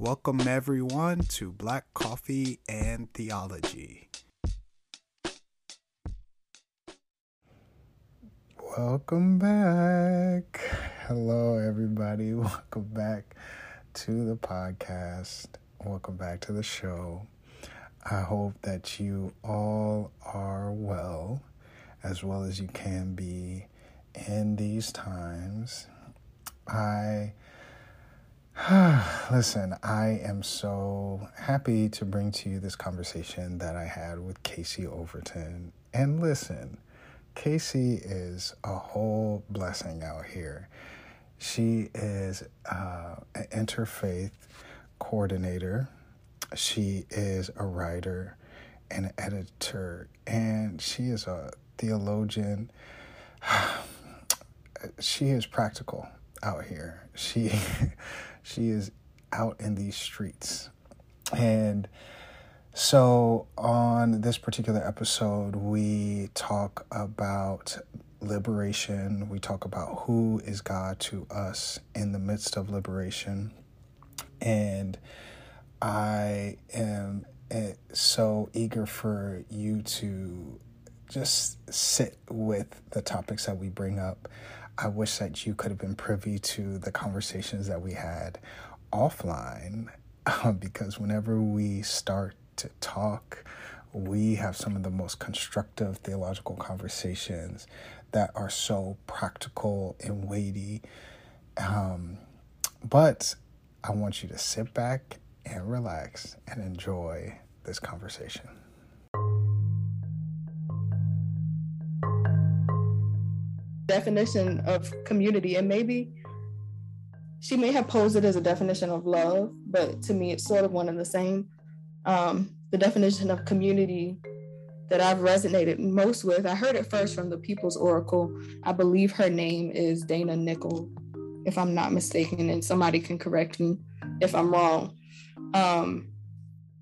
Welcome, everyone, to Black Coffee and Theology. Welcome back. Hello, everybody. Welcome back to the podcast. Welcome back to the show. I hope that you all are well, as well as you can be in these times. I listen, I am so happy to bring to you this conversation that I had with Casey Overton. And listen, Casey is a whole blessing out here. She is uh, an interfaith coordinator. She is a writer and an editor, and she is a theologian. she is practical out here. She she is out in these streets. And so on this particular episode, we talk about liberation. We talk about who is God to us in the midst of liberation. And I am eh, so eager for you to just sit with the topics that we bring up. I wish that you could have been privy to the conversations that we had offline um, because whenever we start to talk, we have some of the most constructive theological conversations that are so practical and weighty. Um, but I want you to sit back and relax and enjoy this conversation. Definition of community and maybe she may have posed it as a definition of love but to me it's sort of one and the same. Um, the definition of community that i've resonated most with i heard it first from the people's oracle. I believe her name is dana nickel if i'm not mistaken and somebody can correct me if i'm wrong. Um,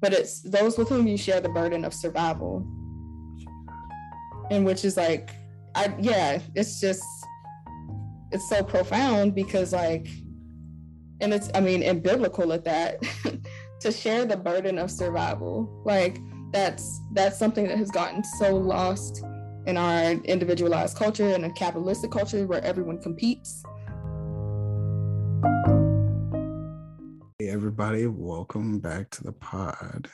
but it's those with whom you share the burden of survival and which is like I yeah, it's just it's so profound because like and it's I mean and biblical at that to share the burden of survival. Like that's that's something that has gotten so lost in our individualized culture and a capitalistic culture where everyone competes. Hey everybody, welcome back to the pod.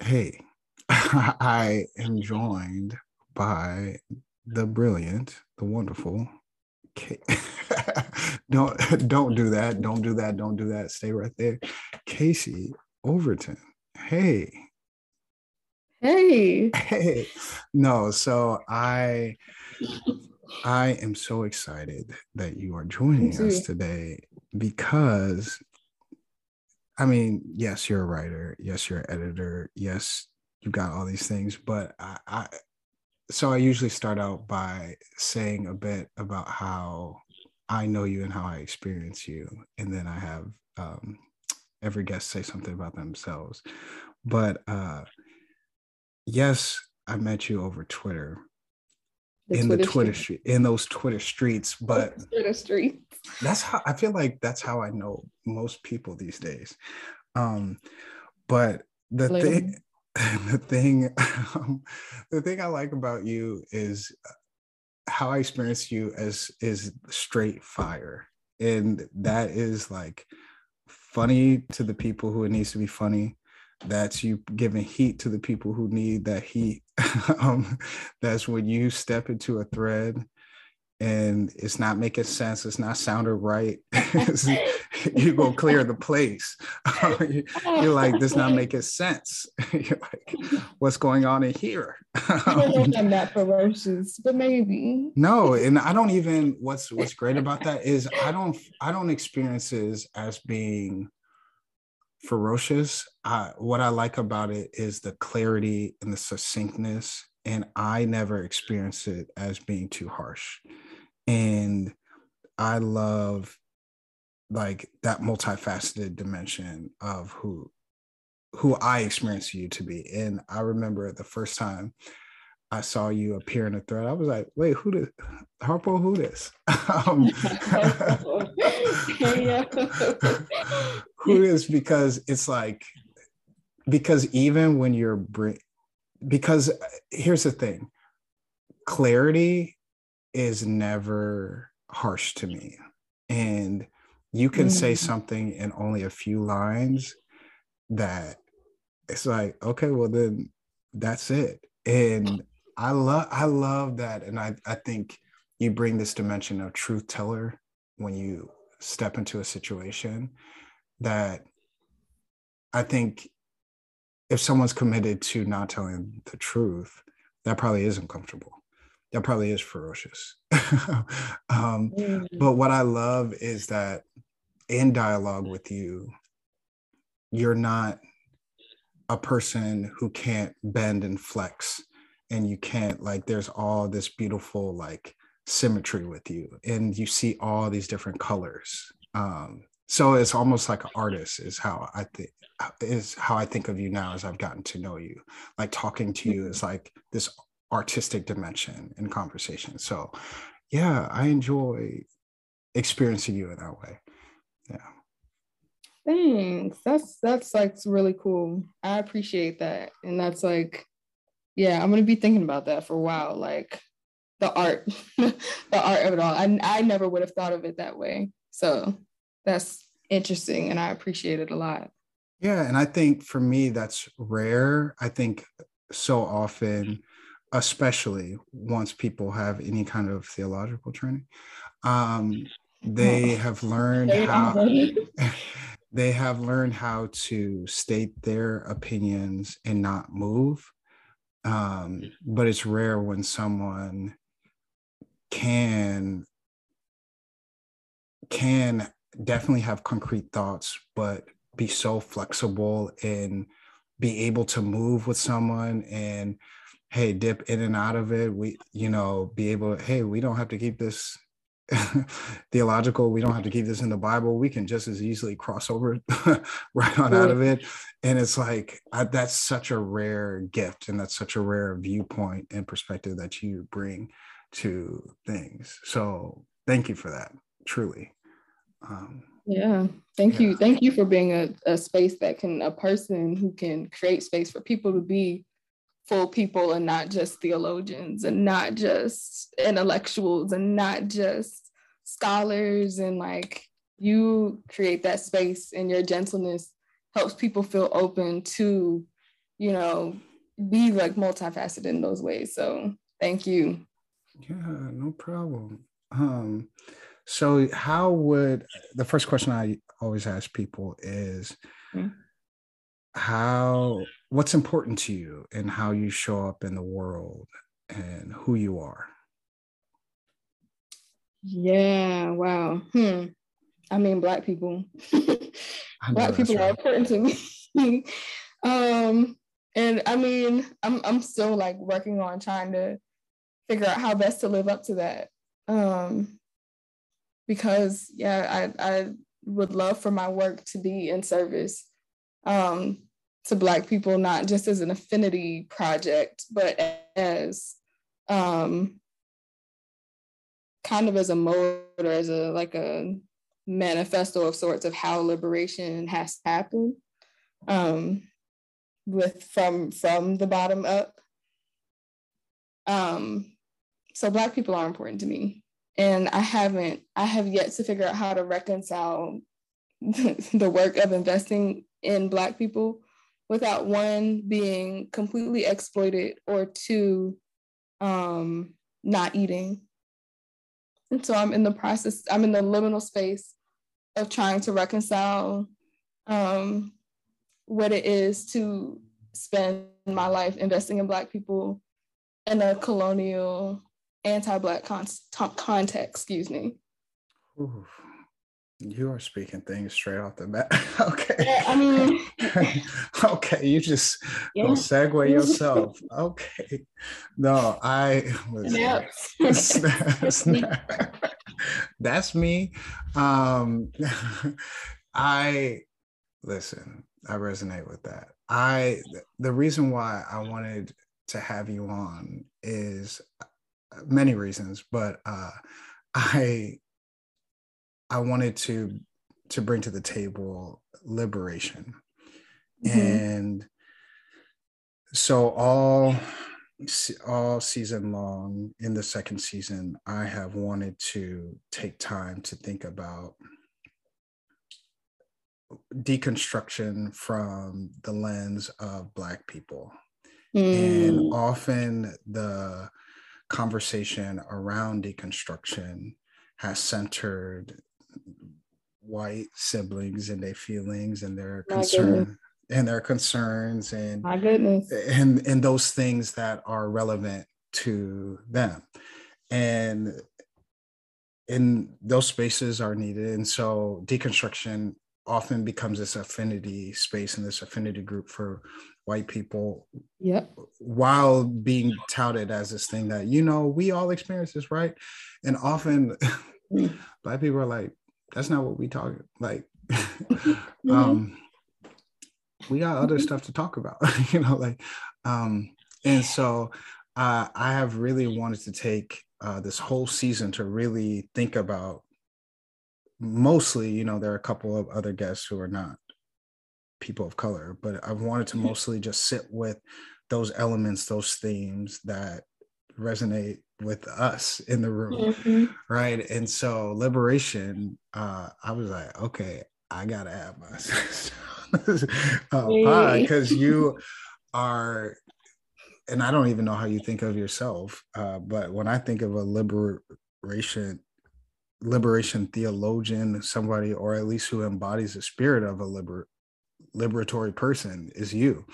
Hey, I am joined by the brilliant, the wonderful. don't don't do that. Don't do that. Don't do that. Stay right there. Casey Overton. Hey. Hey. Hey. No, so I I am so excited that you are joining us today because I mean, yes, you're a writer. Yes, you're an editor. Yes, you've got all these things, but I, I so I usually start out by saying a bit about how I know you and how I experience you, and then I have um, every guest say something about themselves. But uh, yes, I met you over Twitter. The in Twitter the Twitter street, in those Twitter streets, but Twitter streets. That's how I feel like that's how I know most people these days. Um, but the thing the thing um, the thing i like about you is uh, how i experience you as is straight fire and that is like funny to the people who it needs to be funny that's you giving heat to the people who need that heat um, that's when you step into a thread and it's not making sense. It's not sounded right. you go clear the place. You're like, this not making sense. You're like, what's going on in here? I don't know if I'm that ferocious, but maybe. no, and I don't even. What's What's great about that is I don't I don't experience it as being ferocious. I, what I like about it is the clarity and the succinctness and I never experienced it as being too harsh and i love like that multifaceted dimension of who who i experience you to be and i remember the first time I saw you appear in a thread, I was like, wait, who this? Harpo, who this? um? Because it's like, because even when you're, bring, because here's the thing clarity is never harsh to me. And you can mm-hmm. say something in only a few lines that it's like, okay, well, then that's it. And I love I love that. And I, I think you bring this dimension of truth teller when you step into a situation that I think if someone's committed to not telling the truth, that probably is uncomfortable. That probably is ferocious. um, mm. But what I love is that in dialogue with you, you're not a person who can't bend and flex and you can't like there's all this beautiful like symmetry with you and you see all these different colors um so it's almost like an artist is how i think is how i think of you now as i've gotten to know you like talking to you is like this artistic dimension in conversation so yeah i enjoy experiencing you in that way yeah thanks that's that's like really cool i appreciate that and that's like yeah, I'm gonna be thinking about that for a while. Like the art, the art of it all. I I never would have thought of it that way. So that's interesting, and I appreciate it a lot. Yeah, and I think for me that's rare. I think so often, especially once people have any kind of theological training, um, they have learned how. they have learned how to state their opinions and not move um, but it's rare when someone can can definitely have concrete thoughts but be so flexible and be able to move with someone and hey dip in and out of it we you know be able to, hey we don't have to keep this theological. We don't have to keep this in the Bible. We can just as easily cross over right on out of it. And it's like I, that's such a rare gift, and that's such a rare viewpoint and perspective that you bring to things. So thank you for that, truly. Um, yeah, thank yeah. you. Thank you for being a, a space that can a person who can create space for people to be full people and not just theologians and not just intellectuals and not just scholars. And like you create that space and your gentleness helps people feel open to you know be like multifaceted in those ways. So thank you. Yeah no problem. Um so how would the first question i always ask people is mm-hmm. how what's important to you and how you show up in the world and who you are? Yeah wow. Hmm. I mean black people. Black people right. are important to me. Um and i mean i'm i'm still like working on trying to figure out how best to live up to that. Um because yeah i i would love for my work to be in service. Um to Black people, not just as an affinity project, but as um, kind of as a mode or as a like a manifesto of sorts of how liberation has happened um, with from from the bottom up. Um, so Black people are important to me, and I haven't I have yet to figure out how to reconcile the work of investing in Black people without one being completely exploited or two um, not eating. And so I'm in the process, I'm in the liminal space of trying to reconcile um, what it is to spend my life investing in Black people in a colonial, anti-Black con- context, excuse me. Ooh. You are speaking things straight off the bat. okay. Yeah, I mean, okay, you just yeah. segue yourself. Okay. No, I was That's me. Um I listen, I resonate with that. I the reason why I wanted to have you on is uh, many reasons, but uh, I I wanted to to bring to the table liberation, mm-hmm. and so all all season long in the second season, I have wanted to take time to think about deconstruction from the lens of Black people. Mm. And often the conversation around deconstruction has centered white siblings and their feelings and their concerns and their concerns and my goodness. and and those things that are relevant to them. And in those spaces are needed. And so deconstruction often becomes this affinity space and this affinity group for white people yep. while being touted as this thing that you know we all experience this right? And often mm. black people are like that's not what we talk like mm-hmm. um we got other mm-hmm. stuff to talk about you know like um and so uh, i have really wanted to take uh, this whole season to really think about mostly you know there are a couple of other guests who are not people of color but i've wanted to mm-hmm. mostly just sit with those elements those themes that resonate with us in the room mm-hmm. right? And so liberation uh i was like okay i gotta have my uh, because you are and i don't even know how you think of yourself uh, but when i think of a liberation liberation theologian somebody or at least who embodies the spirit of a liber, liberatory person is you.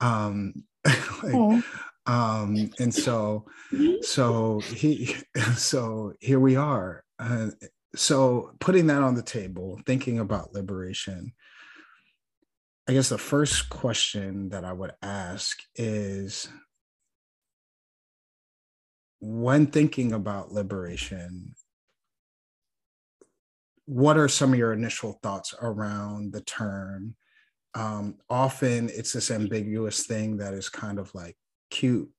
Um like, um and so so he so here we are uh, so putting that on the table thinking about liberation I guess the first question that I would ask is when thinking about liberation, what are some of your initial thoughts around the term? Um, often it's this ambiguous thing that is kind of like cute.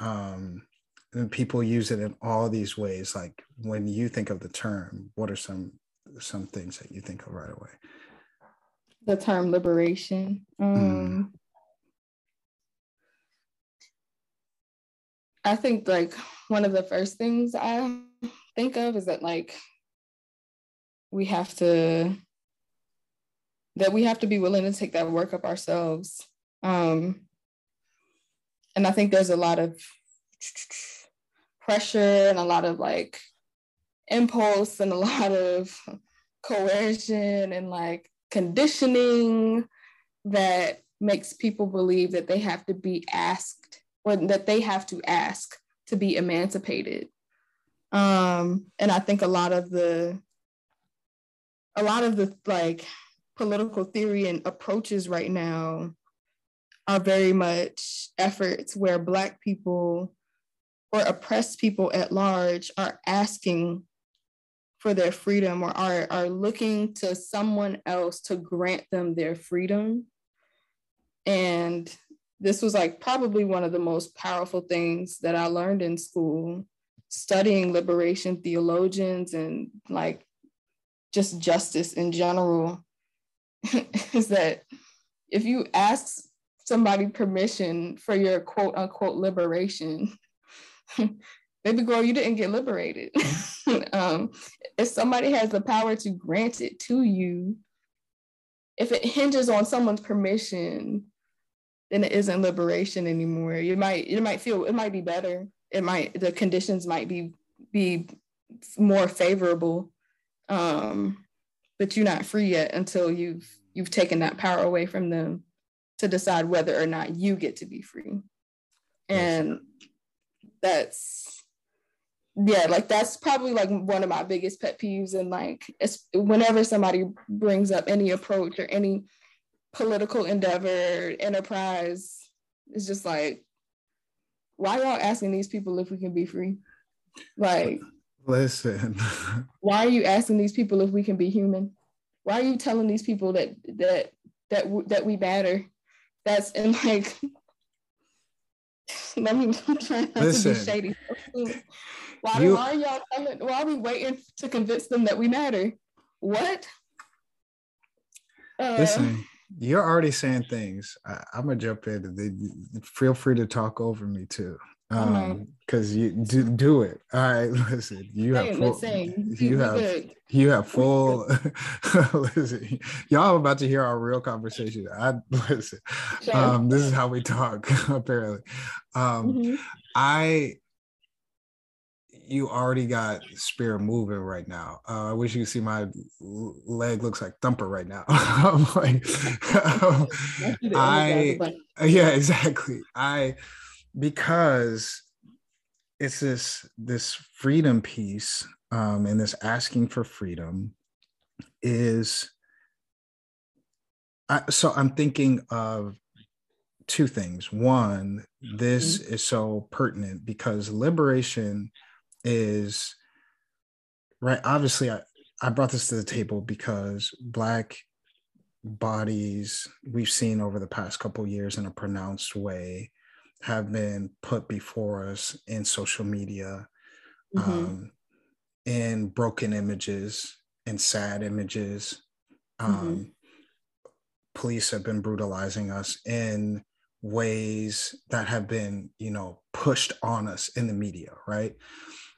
Um, and people use it in all these ways. Like when you think of the term, what are some some things that you think of right away? the term liberation. Um, mm. I think like one of the first things I think of is that like we have to that we have to be willing to take that work up ourselves. Um, and I think there's a lot of pressure and a lot of like impulse and a lot of coercion and like conditioning that makes people believe that they have to be asked or that they have to ask to be emancipated. Um, and I think a lot of the a lot of the like political theory and approaches right now are very much efforts where Black people or oppressed people at large are asking for their freedom or are, are looking to someone else to grant them their freedom. And this was like probably one of the most powerful things that I learned in school, studying liberation theologians and like just justice in general, is that if you ask somebody permission for your quote unquote liberation, baby girl, you didn't get liberated. um, if somebody has the power to grant it to you, if it hinges on someone's permission, then it isn't liberation anymore. You might it might feel it might be better. It might the conditions might be be more favorable. Um, but you're not free yet until you've you've taken that power away from them to decide whether or not you get to be free. And that's yeah like that's probably like one of my biggest pet peeves and like whenever somebody brings up any approach or any political endeavor enterprise it's just like why y'all asking these people if we can be free? Like listen. why are you asking these people if we can be human? Why are you telling these people that that that that we matter that's and like Let me try not Listen, to be shady. Why, you, why are y'all telling, why are we waiting to convince them that we matter? What? Uh, Listen, you're already saying things. I, am gonna jump in. Feel free to talk over me too um because you do do it. All right listen you have full, you have you have full listen y'all about to hear our real conversation. I listen um this is how we talk apparently. Um mm-hmm. i you already got spirit moving right now. Uh, I wish you could see my leg looks like thumper right now. Like, um, I yeah, exactly. I because it's this this freedom piece um, and this asking for freedom is I, so i'm thinking of two things one this mm-hmm. is so pertinent because liberation is right obviously I, I brought this to the table because black bodies we've seen over the past couple years in a pronounced way have been put before us in social media, mm-hmm. um, in broken images, and sad images. Um, mm-hmm. Police have been brutalizing us in ways that have been, you know, pushed on us in the media, right?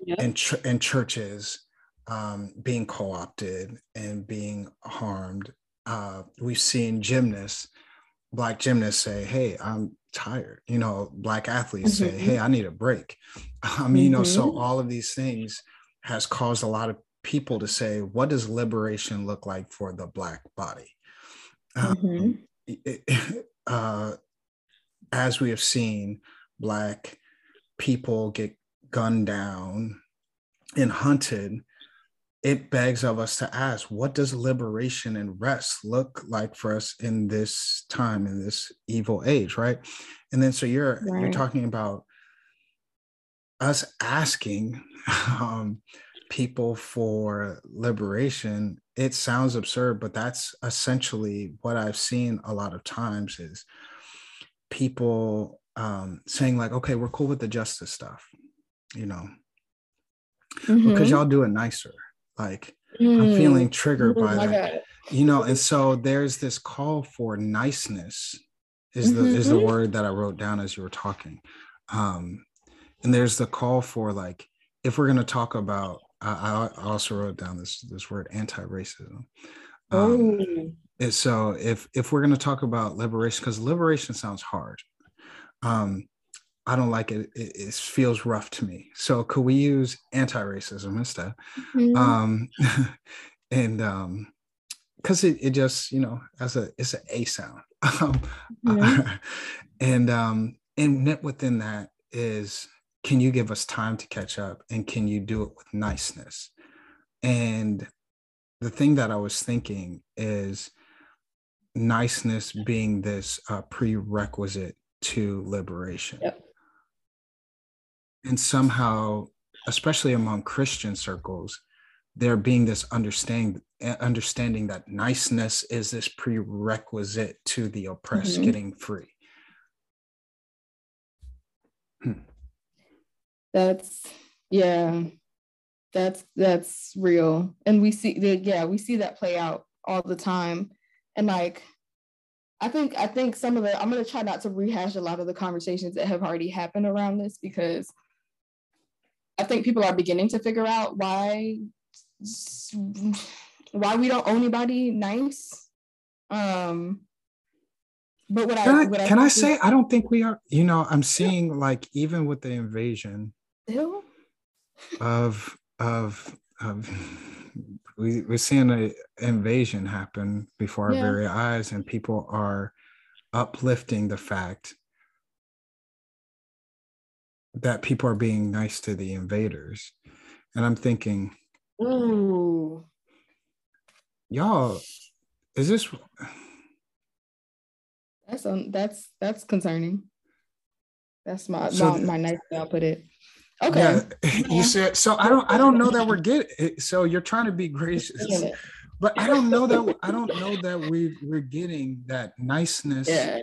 Yep. And ch- and churches um, being co-opted and being harmed. Uh, we've seen gymnasts, black gymnasts, say, "Hey, I'm tired you know black athletes mm-hmm. say hey i need a break i mean you know so mm-hmm. all of these things has caused a lot of people to say what does liberation look like for the black body mm-hmm. um, it, uh, as we have seen black people get gunned down and hunted it begs of us to ask what does liberation and rest look like for us in this time in this evil age right and then so you're right. you're talking about us asking um, people for liberation it sounds absurd but that's essentially what i've seen a lot of times is people um, saying like okay we're cool with the justice stuff you know mm-hmm. because y'all do it nicer like mm. i'm feeling triggered by that you know and so there's this call for niceness is the mm-hmm. is the mm-hmm. word that i wrote down as you were talking um and there's the call for like if we're going to talk about I, I, also wrote down this this word anti-racism um, oh. so if if we're going to talk about liberation because liberation sounds hard um I don't like it. it. It, feels rough to me. So could we use anti-racism instead? Mm-hmm. Um, and um, because it, it just you know as a it's an a sound. Um, mm-hmm. and um, and knit within that is can you give us time to catch up and can you do it with niceness? And the thing that I was thinking is niceness being this uh, prerequisite to liberation. Yep and somehow especially among christian circles there being this understanding understanding that niceness is this prerequisite to the oppressed mm-hmm. getting free hmm. that's yeah that's that's real and we see that yeah we see that play out all the time and like I think I think some of the I'm gonna try not to rehash a lot of the conversations that have already happened around this because I think people are beginning to figure out why why we don't owe anybody nice. Um, but what can I, what I can I, say, is, I don't think we are. You know, I'm seeing yeah. like even with the invasion Ew. of of of we, we're seeing an invasion happen before our yeah. very eyes, and people are uplifting the fact that people are being nice to the invaders. And I'm thinking, Ooh. y'all, is this that's um that's that's concerning. That's my so, my, my nice way I'll put it. Okay. Yeah, you said so. I don't. I don't know that we're getting. So you're trying to be gracious, but I don't know that. I don't know that we we're getting that niceness yeah.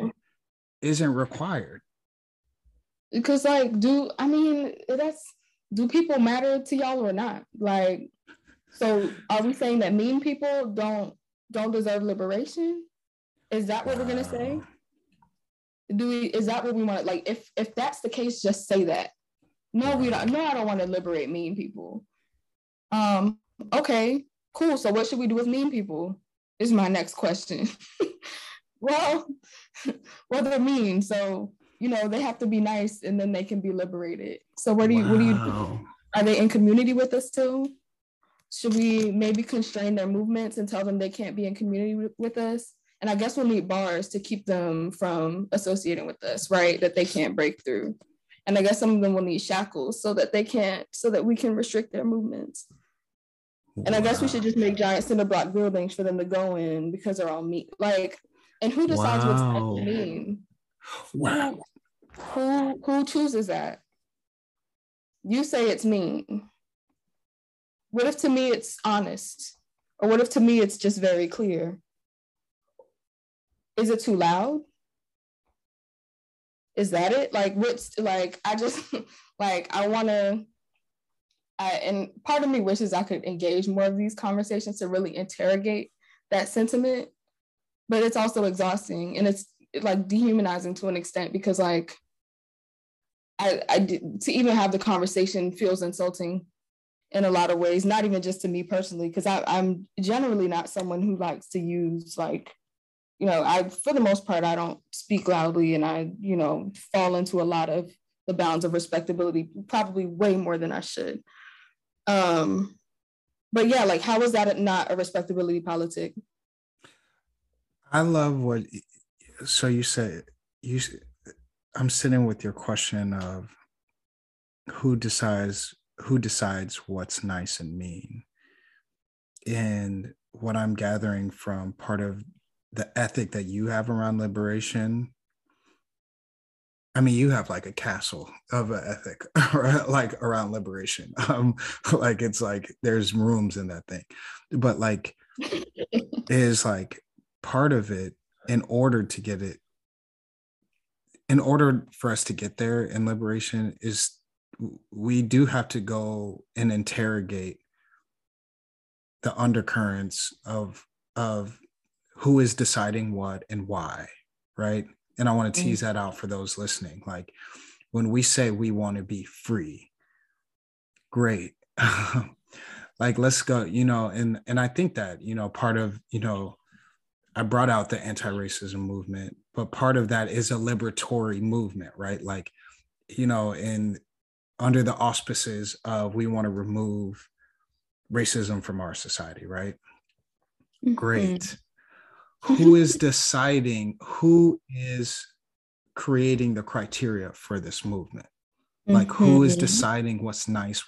isn't required because like do i mean that's do people matter to y'all or not? Like so are we saying that mean people don't don't deserve liberation? Is that what we're gonna say? Do we is that what we want like if if that's the case just say that. No we don't no i don't want to liberate mean people. Um okay cool. So what should we do with mean people? Is my next question. Well well they're mean so you know they have to be nice and then they can be liberated so what do you wow. what do you do are they in community with us too should we maybe constrain their movements and tell them they can't be in community with us and I guess we'll need bars to keep them from associating with us, right? That they can't break through. And I guess some of them will need shackles so that they can't, so that we can restrict their movements. Wow. And I guess we should just make giant cinder block buildings for them to go in because they're all meat. Like, and who decides wow. what's mean? Wow. Who who chooses that? You say it's mean. What if to me it's honest? Or what if to me it's just very clear? is it too loud? Is that it? Like what's like I just like I wanna I and part of me wishes I could engage more of these conversations to really interrogate that sentiment. But it's also exhausting and it's like dehumanizing to an extent because like I, I to even have the conversation feels insulting in a lot of ways, not even just to me personally, because I'm generally not someone who likes to use like you know, I for the most part I don't speak loudly and I, you know, fall into a lot of the bounds of respectability, probably way more than I should. Um, but yeah, like how is that not a respectability politic? I love what so you said you I'm sitting with your question of who decides who decides what's nice and mean. And what I'm gathering from part of the ethic that you have around liberation I mean, you have like a castle of an ethic, like around liberation. Um, like it's like there's rooms in that thing, but like is like part of it in order to get it. In order for us to get there in liberation, is we do have to go and interrogate the undercurrents of of who is deciding what and why, right? And I want to tease mm. that out for those listening. Like when we say we want to be free, great. like let's go, you know, and and I think that, you know, part of, you know, I brought out the anti-racism movement, but part of that is a liberatory movement, right? Like, you know, in under the auspices of we want to remove racism from our society, right? Mm-hmm. Great who is deciding who is creating the criteria for this movement like mm-hmm. who is mm-hmm. deciding what's nice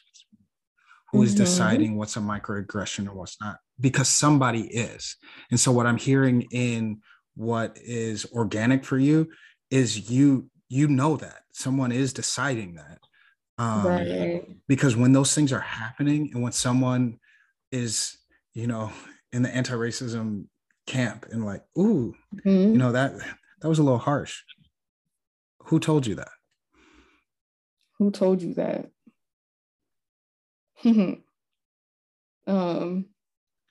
Who is mm-hmm. deciding what's a microaggression or what's not because somebody is and so what i'm hearing in what is organic for you is you you know that someone is deciding that um, right. because when those things are happening and when someone is you know in the anti-racism camp and like, ooh, mm-hmm. you know, that that was a little harsh. Who told you that? Who told you that? um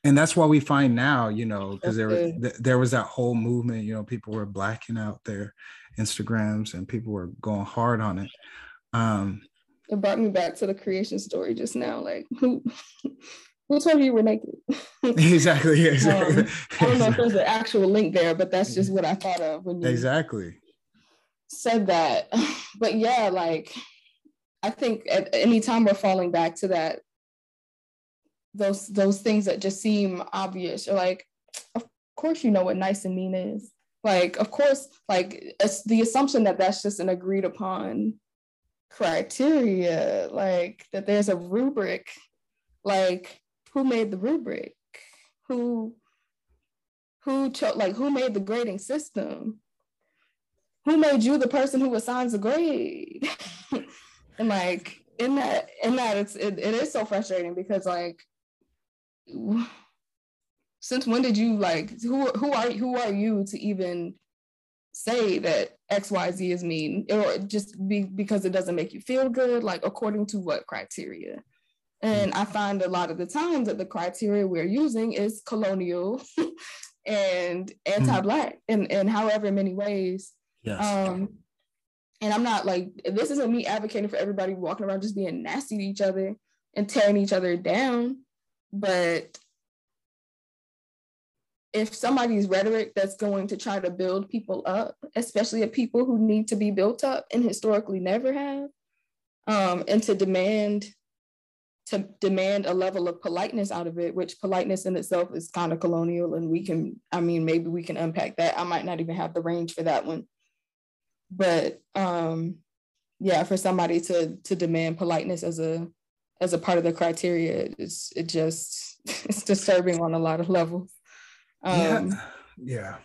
and that's why we find now, you know, because there th- there was that whole movement, you know, people were blacking out their Instagrams and people were going hard on it. Um it brought me back to the creation story just now. Like who who told you you were naked? exactly. exactly. Um, I don't know if there's an actual link there, but that's just what I thought of when you exactly said that. But yeah, like I think at any time we're falling back to that, those those things that just seem obvious. You're like, of course you know what nice and mean is. Like, of course, like it's the assumption that that's just an agreed upon criteria, like that there's a rubric, like who made the rubric? Who who chose like who made the grading system? Who made you the person who assigns the grade? and like in that in that it's it, it is so frustrating because like since when did you like who who are who are you to even say that xyz is mean? Or just be, because it doesn't make you feel good like according to what criteria? And i find a lot of the times that the criteria we're using is colonial and anti-black in, in however many ways. Yes. um and i'm not like this isn't me advocating for everybody walking around just being nasty to each other and tearing each other down but if somebody's rhetoric that's going to try to build people up, especially at people who need to be built up and historically never have, um, and to demand to demand a level of politeness out of it, which politeness in itself is kind of colonial, and we can, I mean, maybe we can unpack that. I might not even have the range for that one, but um, yeah, for somebody to to demand politeness as a as a part of the criteria, it's it just it's disturbing on a lot of levels. Um, yeah, yeah.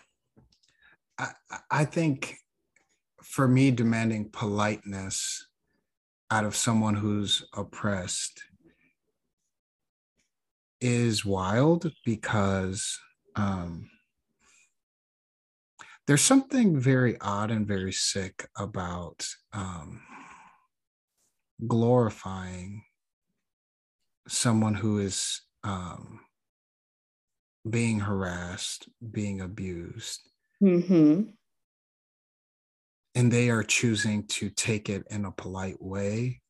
I I think for me, demanding politeness out of someone who's oppressed is wild because um, there's something very odd and very sick about um, glorifying someone who is um, being harassed, being abused. Mm-hmm. And they are choosing to take it in a polite way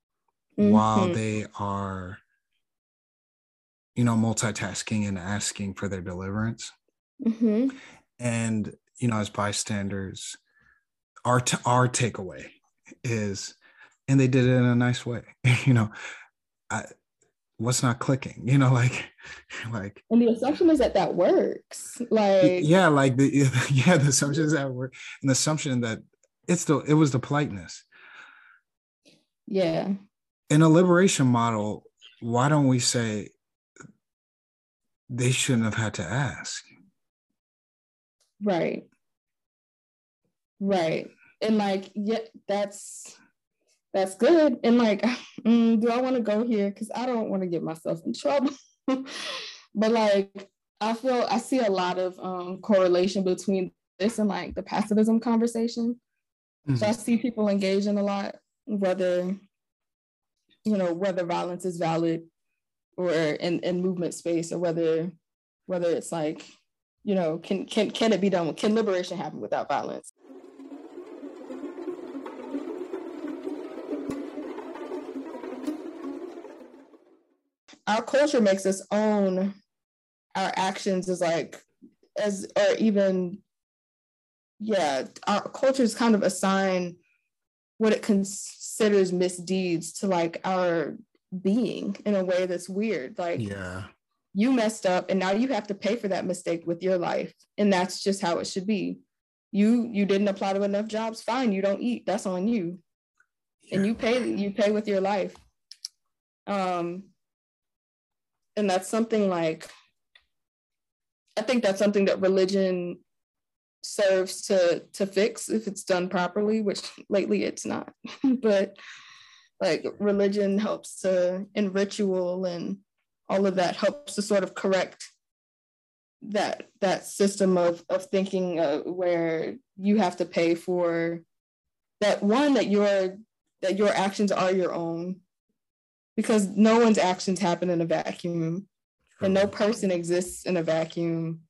mm-hmm. while they are, you know, multitasking and asking for their deliverance. Mm-hmm. And, you know, as bystanders, our, t- our takeaway is, and they did it in a nice way. you know, I, what's not clicking? You know like like and the assumption is that that works like yeah like the yeah the assumption is that work the assumption that it's the it was the politeness. Yeah. In a liberation model why don't we say they shouldn't have had to ask? Right. Right. And like yeah that's that's good. And like, mm, do I want to go here? Because I don't want to get myself in trouble. but like, I feel I see a lot of um, correlation between this and like the pacifism conversation. Mm-hmm. So I see people engaging a lot, whether you know whether violence is valid or in, in movement space or whether whether it's like you know can can can it be done can liberation happen without violence our culture makes us own our actions as like as or even yeah our cultures kind of assign what it considers misdeeds to like our being in a way that's weird. Like yeah. you messed up and now you have to pay for that mistake with your life. And that's just how it should be. You you didn't apply to enough jobs fine you don't eat that's on you. Yeah. and you pay you pay with your life. Um and that's something like i think that's something that religion serves to to fix if it's done properly which lately it's not. But like religion helps to in ritual and all of that helps to sort of correct that that system of of thinking uh, where you have to pay for that one that your that your actions are your own because no one's actions happen in a vacuum. And no person exists in a vacuum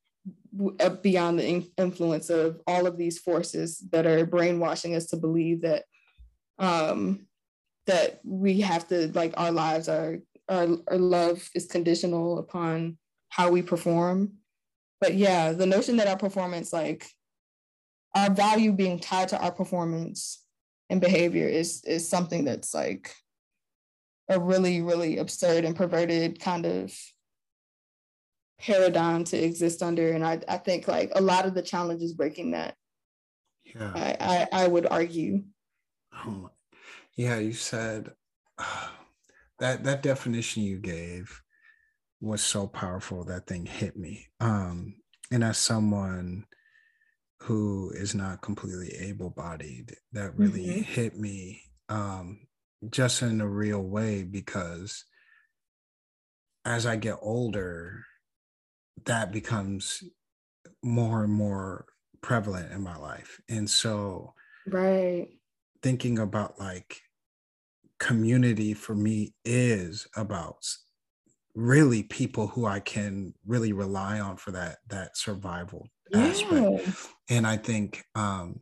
uh, beyond the influence of all of these forces that are brainwashing us to believe that um, that we have to like our lives are our, our love is conditional upon how we perform. But yeah the notion that our performance like our value being tied to our performance and behavior is is something that's like a really, really absurd and perverted kind of paradigm to exist under. And I, I think like a lot of the challenges breaking that. Yeah. I, I, I would argue. Oh, yeah, you said uh, that that definition you gave was so powerful. That thing hit me. Um, and as someone who is not completely able-bodied, that really mm-hmm. hit me um, just in a real way because as I get older, that becomes more and more prevalent in my life. And so right thinking about like community for me is about really people who I can really rely on for that that survival yeah. aspect. And I think um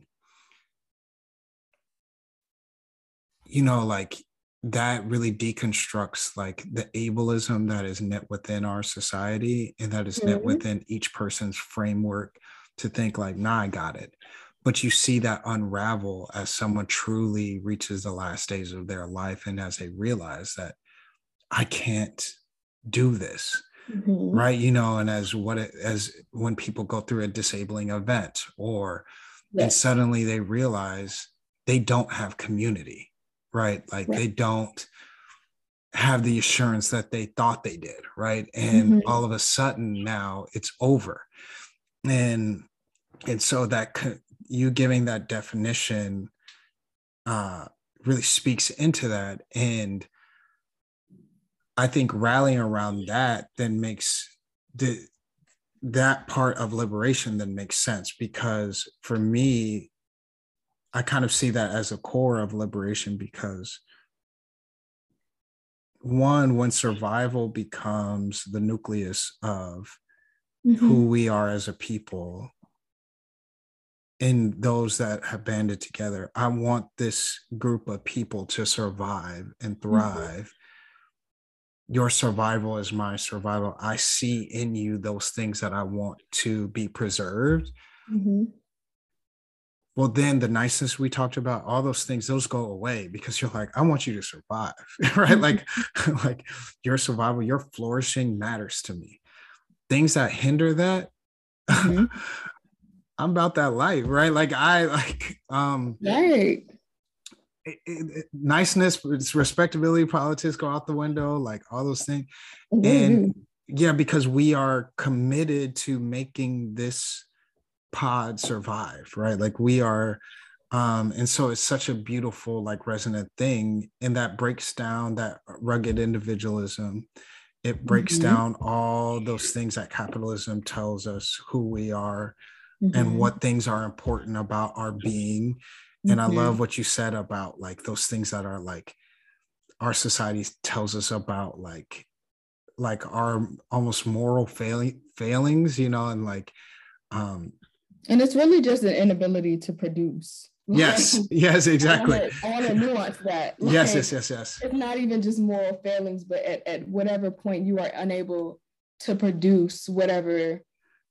you know like that really deconstructs like the ableism that is knit within our society and that is mm-hmm. knit within each person's framework to think like nah i got it but you see that unravel as someone truly reaches the last days of their life and as they realize that i can't do this mm-hmm. right you know and as what it as when people go through a disabling event or yes. and suddenly they realize they don't have community right like right. they don't have the assurance that they thought they did right and mm-hmm. all of a sudden now it's over and and so that you giving that definition uh really speaks into that and i think rallying around that then makes the that part of liberation then makes sense because for me I kind of see that as a core of liberation because one, when survival becomes the nucleus of mm-hmm. who we are as a people, in those that have banded together, I want this group of people to survive and mm-hmm. thrive. Mm-hmm. Your survival is my survival. I see in you those things that I want to be preserved. Mm-hmm well then the niceness we talked about all those things those go away because you're like i want you to survive right? Like like your survival your flourishing matters to me. Things that hinder that mm-hmm. i'm about that life right? Like i like um right. it, it, niceness respectability politics go out the window like all those things mm-hmm. and yeah because we are committed to making this pod survive right like we are um and so it's such a beautiful like resonant thing and that breaks down that rugged individualism it breaks mm-hmm. down all those things that capitalism tells us who we are mm-hmm. and what things are important about our being and mm-hmm. i love what you said about like those things that are like our society tells us about like like our almost moral failing failings you know and like um and it's really just an inability to produce. Yes, yes, exactly. I want to nuance that. Like, yes, yes, yes, yes. It's not even just moral failings, but at, at whatever point you are unable to produce whatever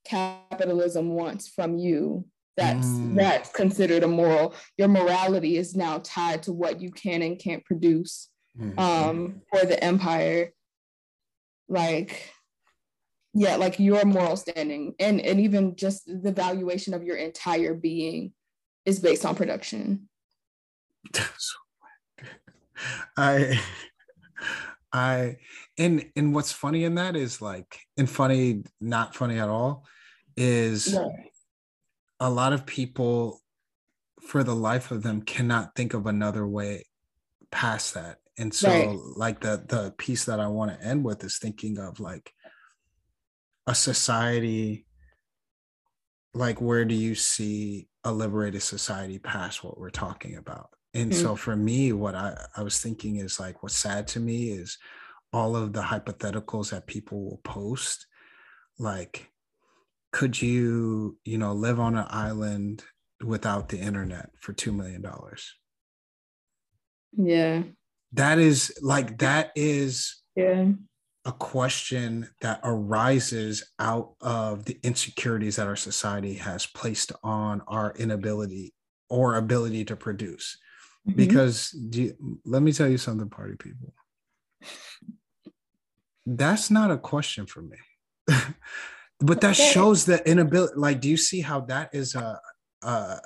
capitalism wants from you, that's mm. that's considered a moral. Your morality is now tied to what you can and can't produce mm-hmm. um, for the empire. Like yeah like your moral standing and and even just the valuation of your entire being is based on production i i and and what's funny in that is like and funny not funny at all is yeah. a lot of people for the life of them cannot think of another way past that and so right. like the the piece that i want to end with is thinking of like a society like where do you see a liberated society past what we're talking about? And mm-hmm. so for me what I, I was thinking is like what's sad to me is all of the hypotheticals that people will post like could you you know live on an island without the internet for two million dollars? Yeah. That is like that is yeah a question that arises out of the insecurities that our society has placed on our inability or ability to produce. Mm-hmm. Because you, let me tell you something, party people. That's not a question for me. but that shows the inability. Like, do you see how that is a, a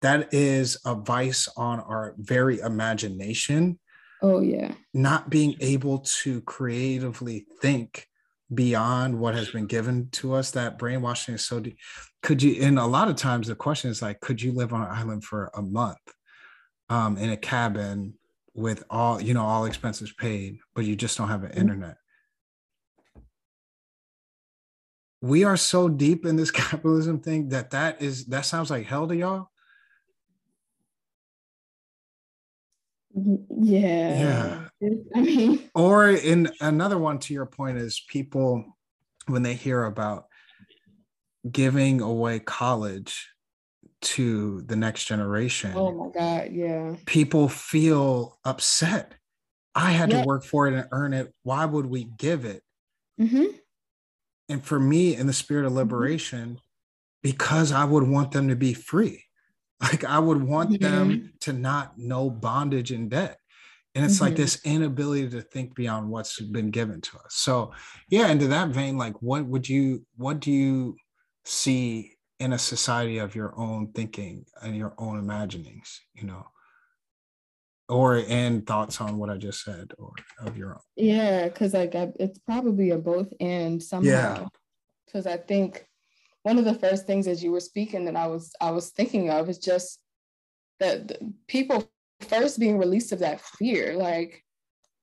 that is a vice on our very imagination Oh, yeah. Not being able to creatively think beyond what has been given to us, that brainwashing is so deep. Could you, and a lot of times the question is like, could you live on an island for a month um, in a cabin with all, you know, all expenses paid, but you just don't have an mm-hmm. internet? We are so deep in this capitalism thing that that is, that sounds like hell to y'all Yeah. Yeah. I mean, or in another one to your point is people when they hear about giving away college to the next generation. Oh my God. Yeah. People feel upset. I had yep. to work for it and earn it. Why would we give it? Mm-hmm. And for me, in the spirit of mm-hmm. liberation, mm-hmm. because I would want them to be free. Like I would want mm-hmm. them to not know bondage and debt. And it's like mm-hmm. this inability to think beyond what's been given to us. So, yeah, into that vein, like what would you, what do you see in a society of your own thinking and your own imaginings, you know, or and thoughts on what I just said or of your own. Yeah, because like I, it's probably a both and somehow. Because yeah. I think one of the first things as you were speaking that I was I was thinking of is just that people first being released of that fear, like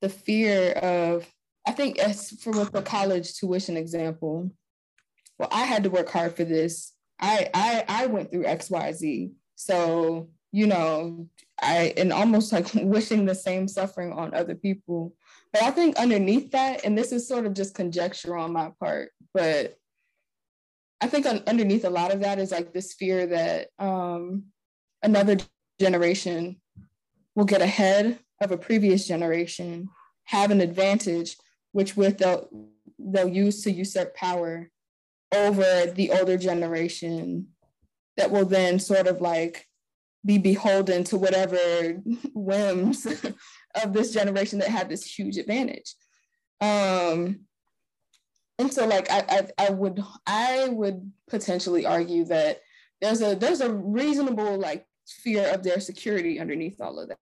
the fear of I think as for with the college tuition example, well, I had to work hard for this I I I went through XYZ. So, you know, I and almost like wishing the same suffering on other people. But I think underneath that, and this is sort of just conjecture on my part, but I think un- underneath a lot of that is like this fear that um, another generation will get ahead of a previous generation, have an advantage, which with they'll they'll use to usurp power over the older generation that will then sort of like be beholden to whatever whims of this generation that had this huge advantage. Um, and so like I, I I would I would potentially argue that there's a there's a reasonable like fear of their security underneath all of that.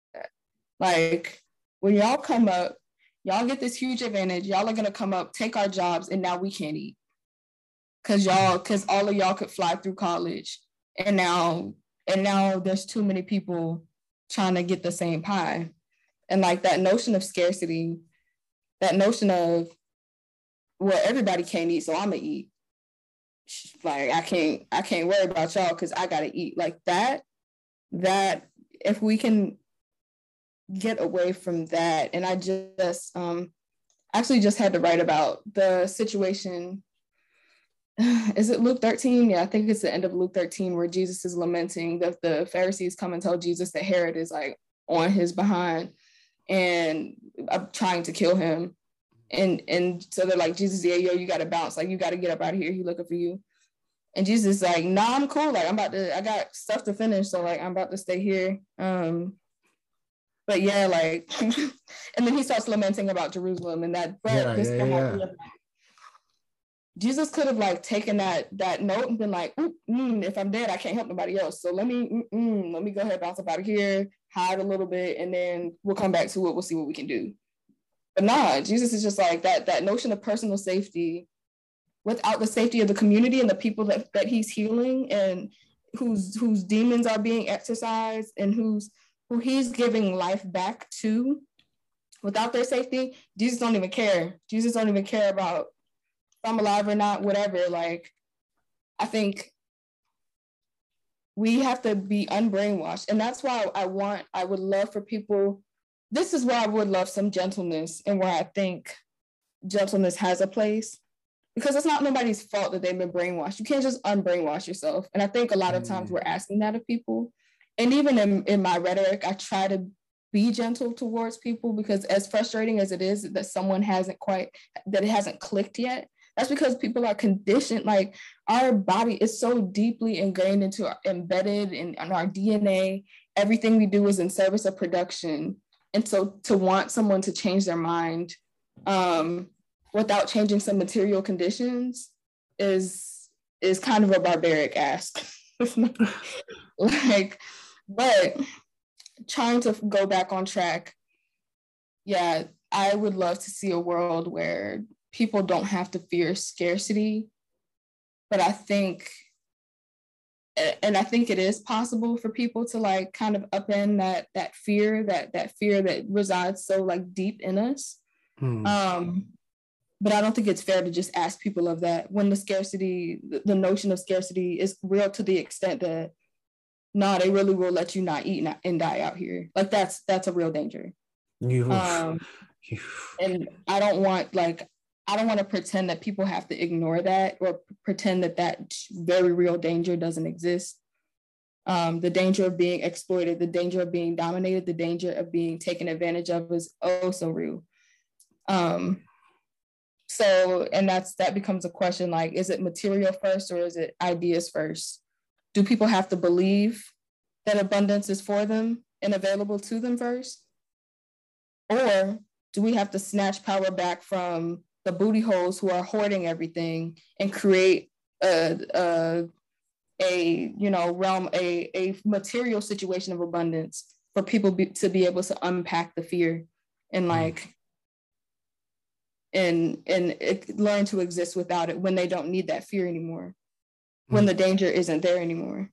Like when y'all come up, y'all get this huge advantage, y'all are gonna come up, take our jobs, and now we can't eat because y'all because all of y'all could fly through college and now and now there's too many people trying to get the same pie and like that notion of scarcity that notion of well everybody can't eat so i'm gonna eat like i can't i can't worry about y'all because i gotta eat like that that if we can get away from that and i just um actually just had to write about the situation is it Luke 13? Yeah, I think it's the end of Luke 13 where Jesus is lamenting that the Pharisees come and tell Jesus that Herod is like on his behind and uh, trying to kill him. And and so they're like, Jesus, yeah, yo, you gotta bounce, like you gotta get up out of here. He looking for you. And Jesus is like, nah, I'm cool. Like I'm about to, I got stuff to finish. So like I'm about to stay here. Um, but yeah, like, and then he starts lamenting about Jerusalem and that, but yeah, this yeah, yeah. Jesus could have like taken that that note and been like, mm, if I'm dead, I can't help nobody else. So let me mm, let me go ahead bounce up out of here, hide a little bit, and then we'll come back to it. We'll see what we can do. But nah, Jesus is just like that that notion of personal safety without the safety of the community and the people that, that he's healing and whose whose demons are being exercised and who's who he's giving life back to without their safety jesus don't even care jesus don't even care about if I'm alive or not, whatever. Like, I think we have to be unbrainwashed. And that's why I want, I would love for people, this is where I would love some gentleness and where I think gentleness has a place. Because it's not nobody's fault that they've been brainwashed. You can't just unbrainwash yourself. And I think a lot of times we're mm. asking that of people. And even in, in my rhetoric, I try to be gentle towards people because as frustrating as it is that someone hasn't quite that it hasn't clicked yet that's because people are conditioned. Like our body is so deeply ingrained into our, embedded in, in our DNA. Everything we do is in service of production. And so to want someone to change their mind um, without changing some material conditions is is kind of a barbaric ask. like, but trying to go back on track, yeah, I would love to see a world where people don't have to fear scarcity. But I think, and I think it is possible for people to like kind of upend that that fear, that that fear that resides so like deep in us. Hmm. Um, but I don't think it's fair to just ask people of that when the scarcity, the notion of scarcity is real to the extent that no, they really will let you not eat and die out here. Like that's that's a real danger. You, um, and I don't want like I don't want to pretend that people have to ignore that or pretend that that very real danger doesn't exist. Um, the danger of being exploited, the danger of being dominated, the danger of being taken advantage of is oh so real. Um, so, and that's that becomes a question like, is it material first or is it ideas first? Do people have to believe that abundance is for them and available to them first? Or do we have to snatch power back from the booty holes who are hoarding everything and create a, a, a you know realm a, a material situation of abundance for people be, to be able to unpack the fear and mm. like and and it, learn to exist without it when they don't need that fear anymore when mm. the danger isn't there anymore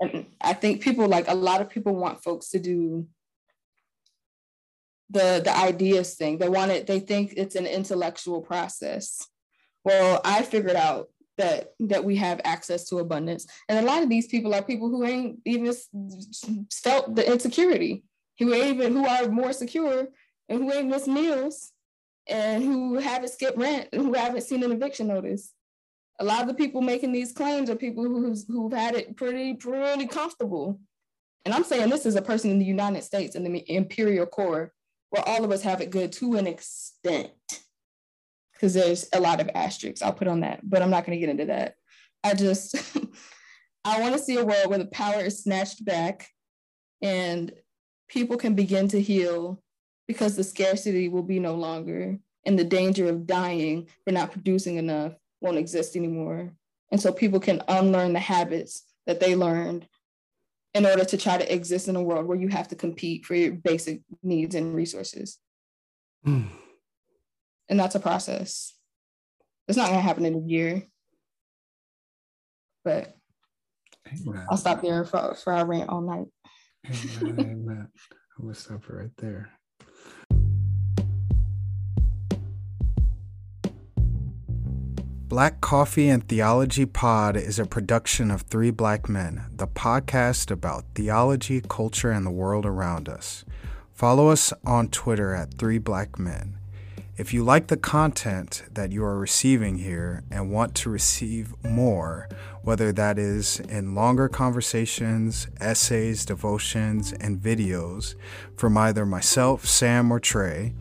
and i think people like a lot of people want folks to do the the ideas thing. They want it, they think it's an intellectual process. Well, I figured out that that we have access to abundance. And a lot of these people are people who ain't even felt the insecurity, who ain't even who are more secure and who ain't missed meals and who haven't skipped rent and who haven't seen an eviction notice. A lot of the people making these claims are people who's, who've had it pretty, pretty comfortable. And I'm saying this is a person in the United States in the imperial core where all of us have it good to an extent. Because there's a lot of asterisks I'll put on that, but I'm not going to get into that. I just, I want to see a world where the power is snatched back and people can begin to heal because the scarcity will be no longer and the danger of dying for not producing enough won't exist anymore. And so people can unlearn the habits that they learned in order to try to exist in a world where you have to compete for your basic needs and resources. Mm. And that's a process. It's not going to happen in a year. But Amen. I'll stop there for, for our rant all night. Amen. Amen. I'm going to stop right there. Black Coffee and Theology Pod is a production of Three Black Men, the podcast about theology, culture, and the world around us. Follow us on Twitter at Three Black Men. If you like the content that you are receiving here and want to receive more, whether that is in longer conversations, essays, devotions, and videos from either myself, Sam, or Trey,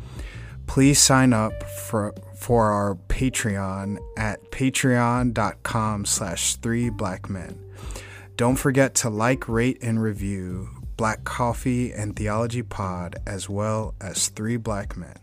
please sign up for for our Patreon at patreon.com slash three black men. Don't forget to like, rate, and review Black Coffee and Theology Pod as well as Three Black Men.